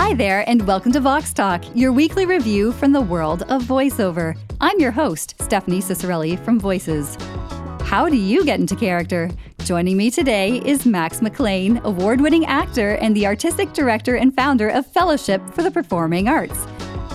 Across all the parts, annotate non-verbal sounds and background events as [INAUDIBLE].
Hi there, and welcome to Vox Talk, your weekly review from the world of voiceover. I'm your host, Stephanie Ciccarelli from Voices. How do you get into character? Joining me today is Max McLean, award winning actor and the artistic director and founder of Fellowship for the Performing Arts.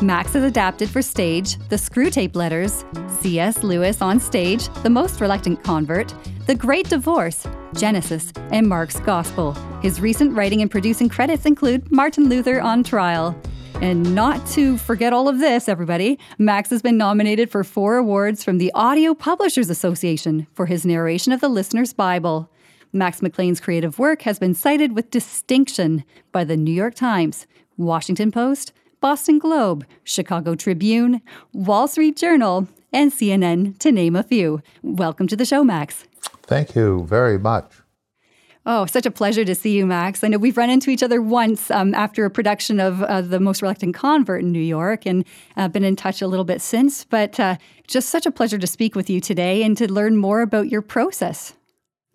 Max has adapted for stage the Screwtape Letters, C.S. Lewis on stage, The Most Reluctant Convert, The Great Divorce, Genesis, and Mark's Gospel. His recent writing and producing credits include Martin Luther on Trial. And not to forget all of this, everybody, Max has been nominated for four awards from the Audio Publishers Association for his narration of the Listener's Bible. Max McLean's creative work has been cited with distinction by the New York Times, Washington Post, Boston Globe, Chicago Tribune, Wall Street Journal, and CNN, to name a few. Welcome to the show, Max. Thank you very much. Oh, such a pleasure to see you, Max. I know we've run into each other once um, after a production of uh, The Most Reluctant Convert in New York and uh, been in touch a little bit since. But uh, just such a pleasure to speak with you today and to learn more about your process.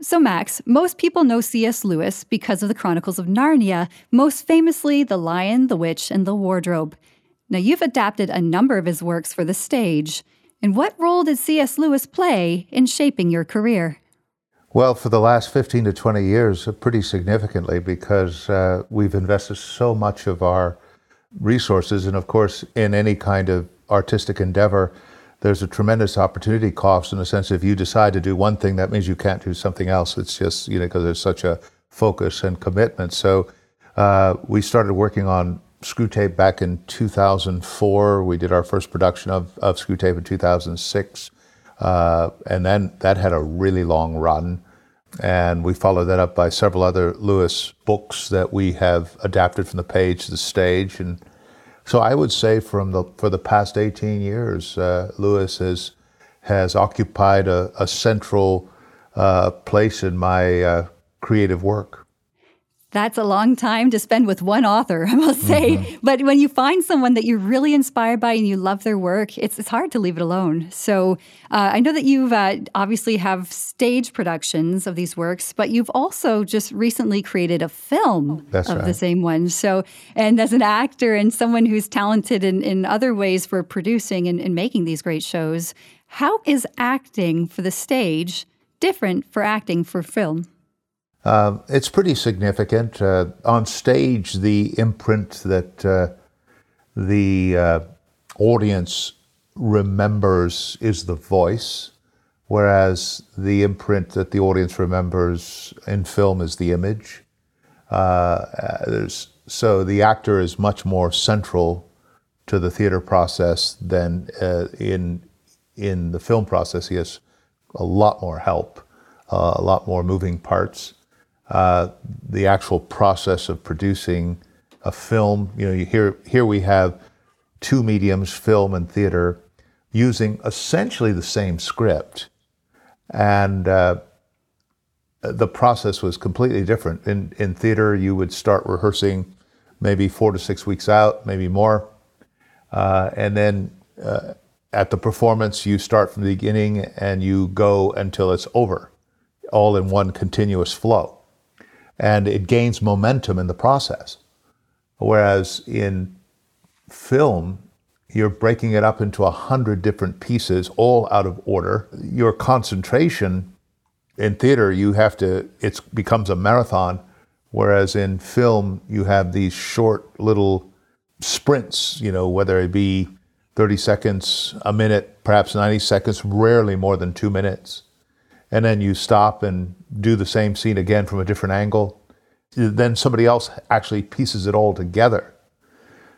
So, Max, most people know C.S. Lewis because of the Chronicles of Narnia, most famously The Lion, the Witch, and the Wardrobe. Now, you've adapted a number of his works for the stage. And what role did C.S. Lewis play in shaping your career? Well, for the last 15 to 20 years, uh, pretty significantly, because uh, we've invested so much of our resources. And of course, in any kind of artistic endeavor, there's a tremendous opportunity cost in the sense if you decide to do one thing, that means you can't do something else. It's just, you know, because there's such a focus and commitment. So uh, we started working on Screwtape back in 2004. We did our first production of, of Screwtape in 2006. Uh, and then that had a really long run. And we followed that up by several other Lewis books that we have adapted from the page to the stage. And so I would say from the, for the past 18 years, uh, Lewis has, has occupied a, a central uh, place in my uh, creative work. That's a long time to spend with one author, [LAUGHS] I must say. Mm-hmm. But when you find someone that you're really inspired by and you love their work, it's, it's hard to leave it alone. So uh, I know that you've uh, obviously have stage productions of these works, but you've also just recently created a film That's of right. the same one. So, and as an actor and someone who's talented in, in other ways for producing and, and making these great shows, how is acting for the stage different for acting for film? Um, it's pretty significant. Uh, on stage, the imprint that uh, the uh, audience remembers is the voice, whereas the imprint that the audience remembers in film is the image. Uh, so the actor is much more central to the theater process than uh, in in the film process. He has a lot more help, uh, a lot more moving parts uh, the actual process of producing a film. You know, you here here we have two mediums, film and theater, using essentially the same script, and uh, the process was completely different. In in theater, you would start rehearsing maybe four to six weeks out, maybe more, uh, and then. Uh, at the performance, you start from the beginning and you go until it's over, all in one continuous flow and it gains momentum in the process. Whereas in film, you're breaking it up into a hundred different pieces, all out of order. Your concentration in theater, you have to, it becomes a marathon. Whereas in film, you have these short little sprints, you know, whether it be 30 seconds, a minute, perhaps 90 seconds, rarely more than two minutes and then you stop and do the same scene again from a different angle. Then somebody else actually pieces it all together.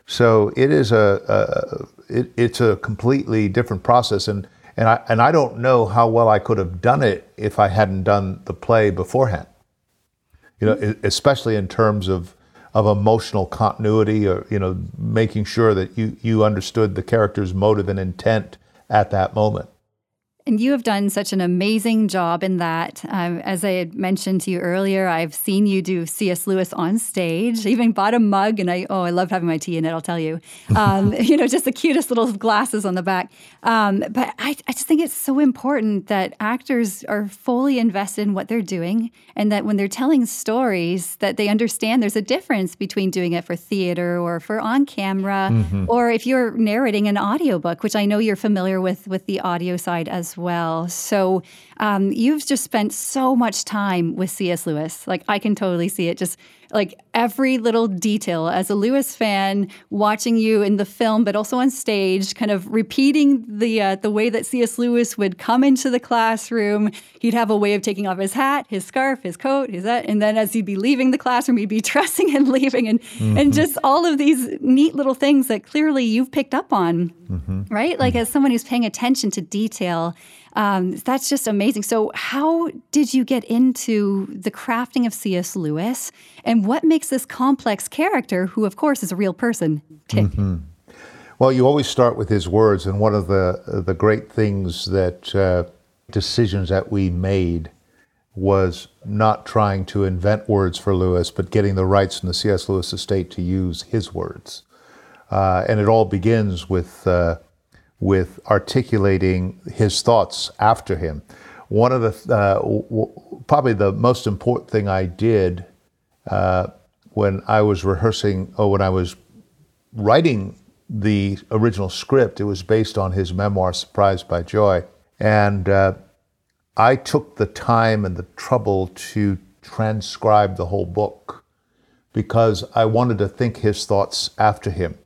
So it is a, a it, it's a completely different process, and and I and I don't know how well I could have done it if I hadn't done the play beforehand. You know, especially in terms of of emotional continuity, or you know, making sure that you you understood the character's motive and intent at that moment. And you have done such an amazing job in that. Um, as I had mentioned to you earlier, I've seen you do C.S. Lewis on stage. I even bought a mug, and I oh, I love having my tea in it. I'll tell you. Um, [LAUGHS] you know, just the cutest little glasses on the back. Um, but I, I just think it's so important that actors are fully invested in what they're doing, and that when they're telling stories, that they understand there's a difference between doing it for theater or for on camera, mm-hmm. or if you're narrating an audiobook, which I know you're familiar with with the audio side as well. So um, you've just spent so much time with C.S. Lewis. Like I can totally see it just like every little detail as a Lewis fan watching you in the film, but also on stage, kind of repeating the uh, the way that C.S. Lewis would come into the classroom. He'd have a way of taking off his hat, his scarf, his coat, his that, and then as he'd be leaving the classroom, he'd be [LAUGHS] dressing and leaving, and mm-hmm. and just all of these neat little things that clearly you've picked up on, mm-hmm. right? Like mm-hmm. as someone who's paying attention to detail. Um, that's just amazing. So, how did you get into the crafting of C.S. Lewis, and what makes this complex character, who of course is a real person, tick? Mm-hmm. Well, you always start with his words, and one of the the great things that uh, decisions that we made was not trying to invent words for Lewis, but getting the rights in the C.S. Lewis estate to use his words. Uh, and it all begins with uh, with articulating his thoughts after him. One of the uh, w- probably the most important thing I did uh, when I was rehearsing or when I was writing the original script, it was based on his memoir Surprised by Joy, and uh, I took the time and the trouble to transcribe the whole book because I wanted to think his thoughts after him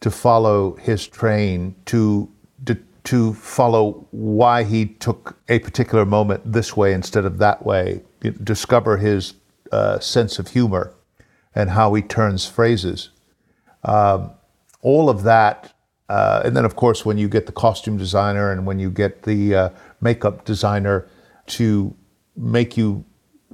to follow his train, to, to, to follow why he took a particular moment this way instead of that way, discover his uh, sense of humor and how he turns phrases. Um, all of that, uh, and then of course, when you get the costume designer and when you get the uh, makeup designer to make you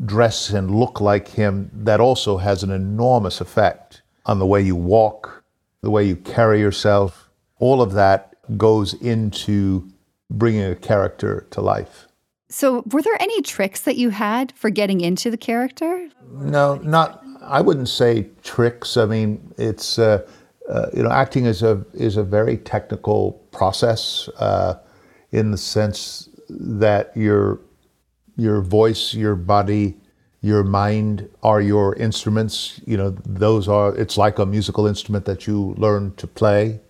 dress and look like him, that also has an enormous effect on the way you walk, the way you carry yourself, all of that goes into bringing a character to life. So, were there any tricks that you had for getting into the character? No, not. I wouldn't say tricks. I mean, it's uh, uh, you know, acting is a is a very technical process uh, in the sense that your your voice, your body, your mind are your instruments. You know, those are, it's like a musical instrument that you learn to play.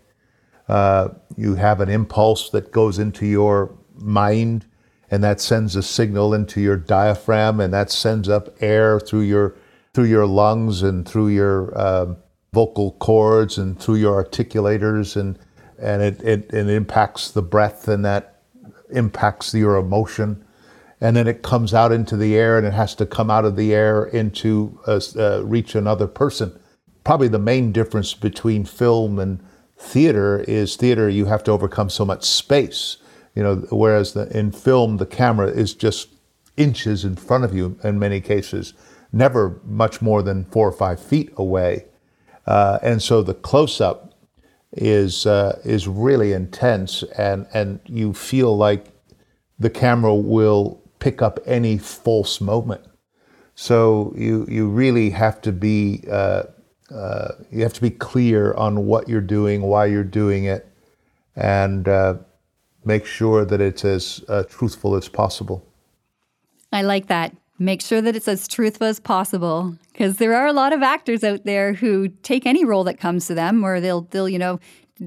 Uh, you have an impulse that goes into your mind and that sends a signal into your diaphragm and that sends up air through your through your lungs and through your um, vocal cords and through your articulators and and it, it, it impacts the breath and that impacts your emotion and then it comes out into the air and it has to come out of the air into uh, reach another person. Probably the main difference between film and theater is theater you have to overcome so much space, you know, whereas the, in film the camera is just inches in front of you in many cases, never much more than four or five feet away, uh, and so the close up is uh, is really intense, and and you feel like the camera will pick up any false moment. So you you really have to be uh, uh, you have to be clear on what you're doing, why you're doing it, and uh, make sure that it's as uh, truthful as possible. I like that. Make sure that it's as truthful as possible, because there are a lot of actors out there who take any role that comes to them, or they'll they'll you know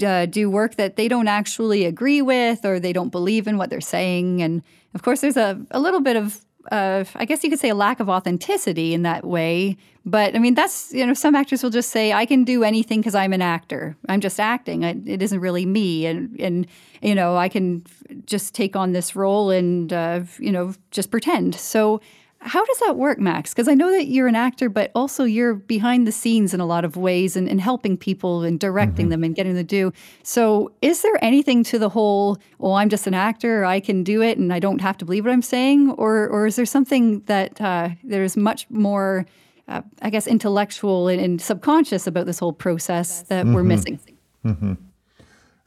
uh, do work that they don't actually agree with or they don't believe in what they're saying. And of course, there's a, a little bit of, uh, I guess you could say, a lack of authenticity in that way. But I mean, that's, you know, some actors will just say, I can do anything because I'm an actor. I'm just acting. I, it isn't really me. And, and, you know, I can just take on this role and, uh, you know, just pretend. So, how does that work, Max? Because I know that you're an actor, but also you're behind the scenes in a lot of ways and, and helping people and directing mm-hmm. them and getting them to do. So, is there anything to the whole, oh, I'm just an actor, I can do it, and I don't have to believe what I'm saying? Or, or is there something that uh, there's much more, uh, I guess, intellectual and, and, subconscious about this whole process that mm-hmm. we're missing? Mm-hmm.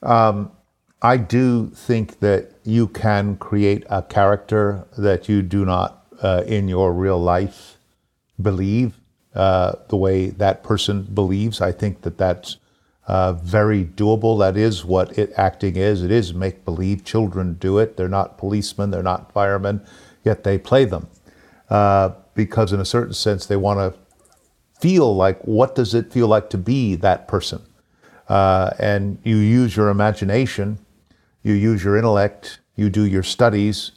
Um, I do think that you can create a character that you do not uh, in your real life believe uh, the way that person believes. I think that that's uh, very doable. That is what it, acting is. It is make believe. Children do it. They're not policemen. They're not firemen, yet they play them uh, because, in a certain sense, they want to feel like what does it feel like to be that person. Uh, and you use your imagination, you use your intellect, you do your studies,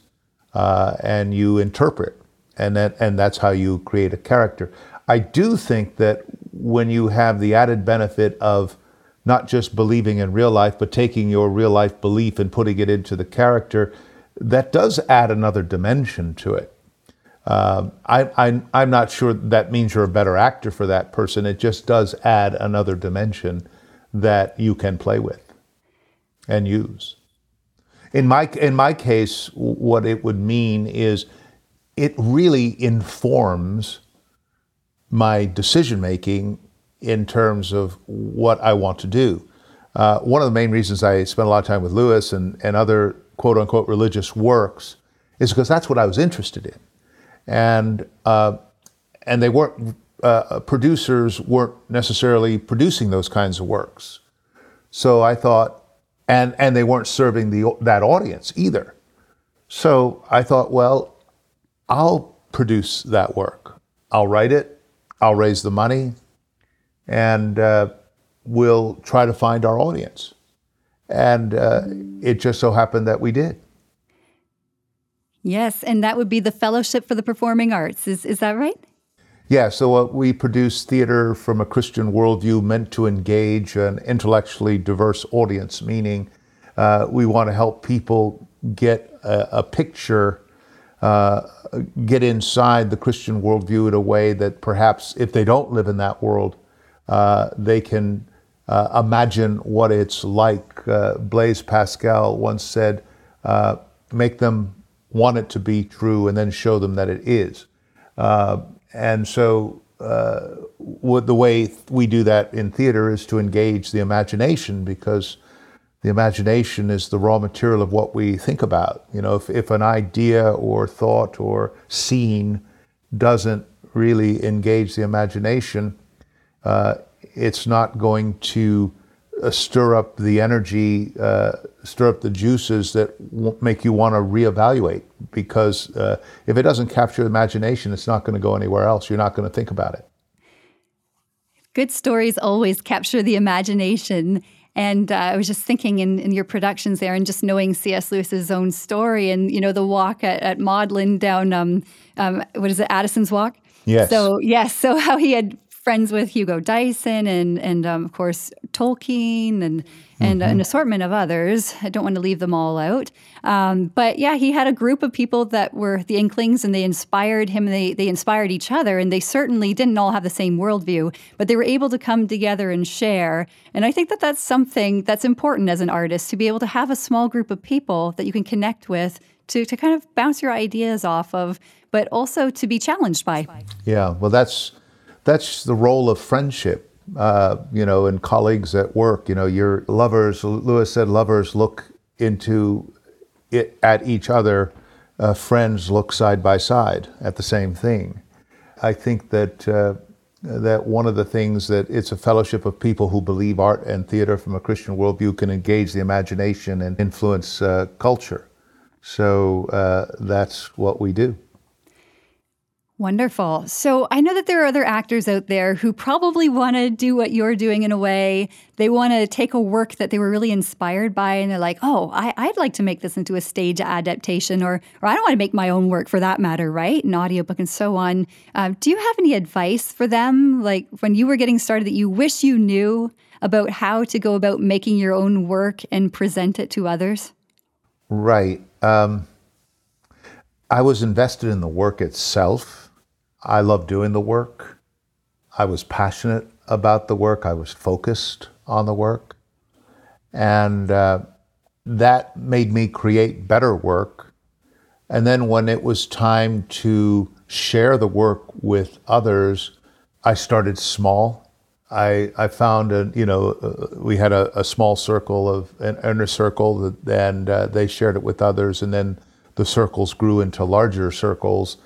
uh, and you interpret, and that and that's how you create a character. I do think that when you have the added benefit of not just believing in real life, but taking your real life belief and putting it into the character, that does add another dimension to it. Um, I, I'm not sure that means you're a better actor for that person. It just does add another dimension that you can play with and use. In my, in my case, what it would mean is it really informs my decision making in terms of what I want to do. Uh, one of the main reasons I spent a lot of time with Lewis and, and other quote unquote religious works is because that's what I was interested in. And, uh, and they weren't, uh, producers weren't necessarily producing those kinds of works. So I thought, and, and they weren't serving the, that audience either. So I thought, well, I'll produce that work. I'll write it, I'll raise the money, and uh, we'll try to find our audience. And uh, it just so happened that we did. Yes, and that would be the Fellowship for the Performing Arts. Is, is that right? Yeah, so uh, we produce theater from a Christian worldview meant to engage an intellectually diverse audience, meaning uh, we want to help people get a, a picture, uh, get inside the Christian worldview in a way that perhaps if they don't live in that world, uh, they can uh, imagine what it's like. Uh, Blaise Pascal once said, make them want it to be true and then show them that it is. Uh, and so uh, the way we do that in theater is to engage the imagination because the imagination is the raw material of what we think about. You know, if, if an idea or thought or scene doesn't really engage the imagination, uh, it's not going to stir up the energy, uh, stir up the juices that make you want to reevaluate. Because uh, if it doesn't capture the imagination, it's not going to go anywhere else. You're not going to think about it. Good stories always capture the imagination. And uh, I was just thinking in, in your productions there, and just knowing C.S. Lewis's own story, and you know the walk at, at Magdalen down, um, um, what is it, Addison's Walk? Yes. So yes, so how he had friends with Hugo Dyson and and um, of course Tolkien and and mm-hmm. an assortment of others. I don't want to leave them all out. Um, but yeah, he had a group of people that were the Inklings, and they inspired him. They they inspired each other, and they certainly didn't all have the same worldview, but they were able to come together and share. And I think that that's something that's important as an artist to be able to have a small group of people that you can connect with to to kind of bounce your ideas off of, but also to be challenged by. Yeah, well, that's that's the role of friendship. Uh, you know, and colleagues at work. You know, your lovers. Lewis said, lovers look into it at each other. Uh, friends look side by side at the same thing. I think that uh, that one of the things that it's a fellowship of people who believe art and theater from a Christian worldview can engage the imagination and influence uh, culture. So uh, that's what we do. Wonderful. So I know that there are other actors out there who probably want to do what you're doing in a way. They want to take a work that they were really inspired by and they're like, oh, I, would like to make this into a stage adaptation, or, or I don't want to make my own work for that matter, right? An audiobook and so on. Um, do you have any advice for them, like when you were getting started, that you wish you knew about how to go about making your own work and present it to others? Right. Um, I was invested in the work itself I loved doing the work. I was passionate about the work. I was focused on the work. And uh, that made me create better work. And then when it was time to share the work with others, I started small. I, I found, a, you know, uh, we had a, a, small circle of an inner circle, that, and uh, they shared it with others, and then the circles grew into larger circles,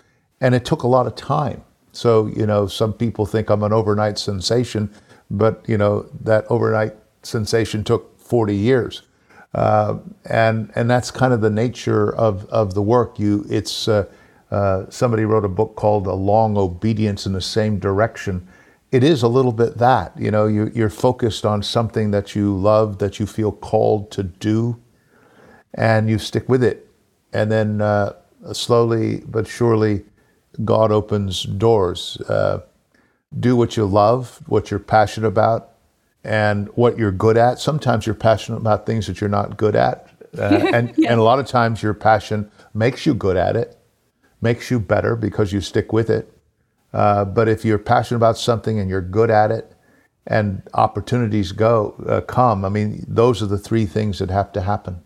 and it took a lot of time. So, you know, some people think I'm an overnight sensation, but you know that overnight sensation took 40 years, uh, and and that's kind of the nature of of the work. You, it's uh, uh, somebody wrote a book called A Long Obedience in the Same Direction it is a little bit that you know you, you're focused on something that you love that you feel called to do and you stick with it and then uh, slowly but surely god opens doors uh, do what you love what you're passionate about and what you're good at sometimes you're passionate about things that you're not good at uh, [LAUGHS] and, yeah. and a lot of times your passion makes you good at it makes you better because you stick with it uh, but if you're passionate about something and you're good at it, and opportunities go uh, come, I mean, those are the three things that have to happen.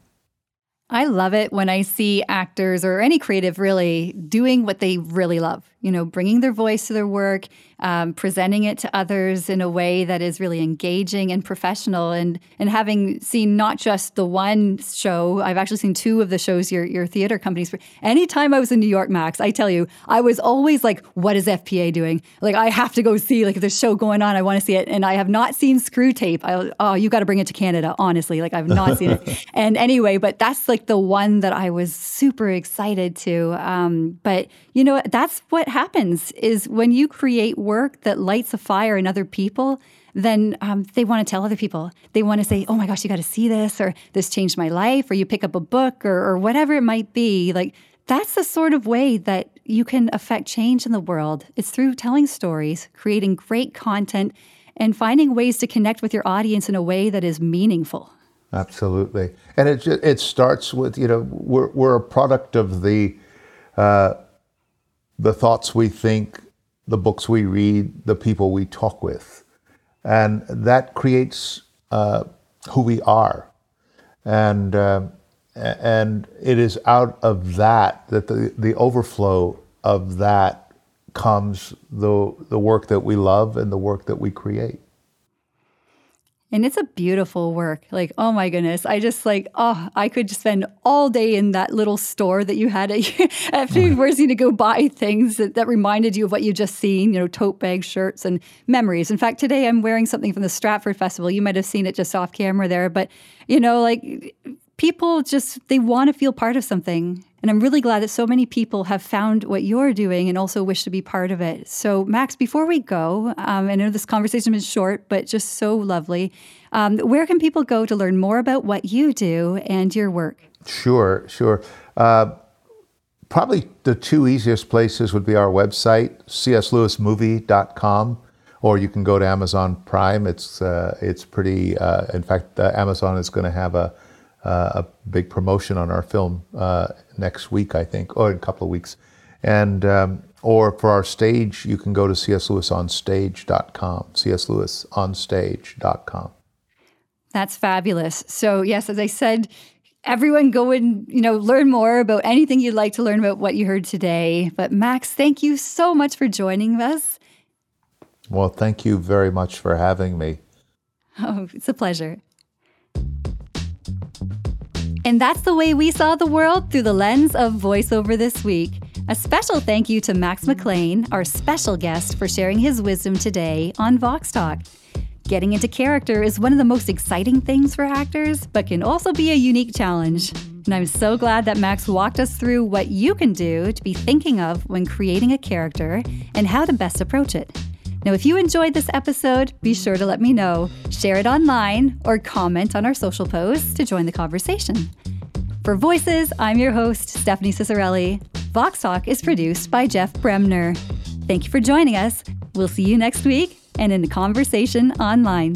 I love it when I see actors or any creative really doing what they really love you know, bringing their voice to their work, um, presenting it to others in a way that is really engaging and professional. And and having seen not just the one show, I've actually seen two of the shows your your theater companies. For anytime I was in New York, Max, I tell you, I was always like, "What is FPA doing? Like, I have to go see. Like, if there's a show going on, I want to see it." And I have not seen Screwtape. I, oh, you got to bring it to Canada. Honestly, like I've not seen it. [LAUGHS] And anyway, but that's like the one that I was super excited to. Um, but you know, that's what happens is when you create work that lights a fire in other people, then um, they want to tell other people. They want to say, oh my gosh, you got to see this, or this changed my life, or you pick up a book, or, or whatever it might be. Like, that's the sort of way that you can affect change in the world. It's through telling stories, creating great content, and finding ways to connect with your audience in a way that is meaningful. Absolutely. And it, it starts with, you know, we're, we're a product of the, uh, the thoughts we think, the books we read, the people we talk with. And that creates uh, who we are. And, uh, and it is out of that that the, the overflow of that comes the, the work that we love and the work that we create. And it's a beautiful work. Like, oh my goodness. I just like, oh, I could spend all day in that little store that you had at, [LAUGHS] at university to go buy things that, that reminded you of what you just seen, you know, tote bags, shirts, and memories. In fact, today I'm wearing something from the Stratford Festival. You might have seen it just off camera there, but you know, like people just they want to feel part of something and I'm really glad that so many people have found what you're doing and also wish to be part of it. So, Max, before we go, um, I know this conversation is short, but just so lovely. Um, where can people go to learn more about what you do and your work? Sure, sure. Uh, probably the two easiest places would be our website, cslewismovie.com, or you can go to Amazon Prime. It's uh, it's pretty. Uh, in fact, uh, Amazon is going to have a uh, a big promotion on our film uh, next week, I think, or in a couple of weeks. And um, or for our stage, you can go to cslewisonstage.com, cslewisonstage.com. That's fabulous. So yes, as I said, everyone go and you know learn more about anything you'd like to learn about what you heard today. But Max, thank you so much for joining us. Well, thank you very much for having me. [LAUGHS] Oh, it's a pleasure. And that's the way we saw the world through the lens of voiceover this week. A special thank you to Max McLean, our special guest, for sharing his wisdom today on Vox Talk. Getting into character is one of the most exciting things for actors, but can also be a unique challenge. And I'm so glad that Max walked us through what you can do to be thinking of when creating a character and how to best approach it. Now, if you enjoyed this episode, be sure to let me know, share it online, or comment on our social posts to join the conversation. For Voices, I'm your host, Stephanie Ciccarelli. Vox Talk is produced by Jeff Bremner. Thank you for joining us. We'll see you next week and in the conversation online.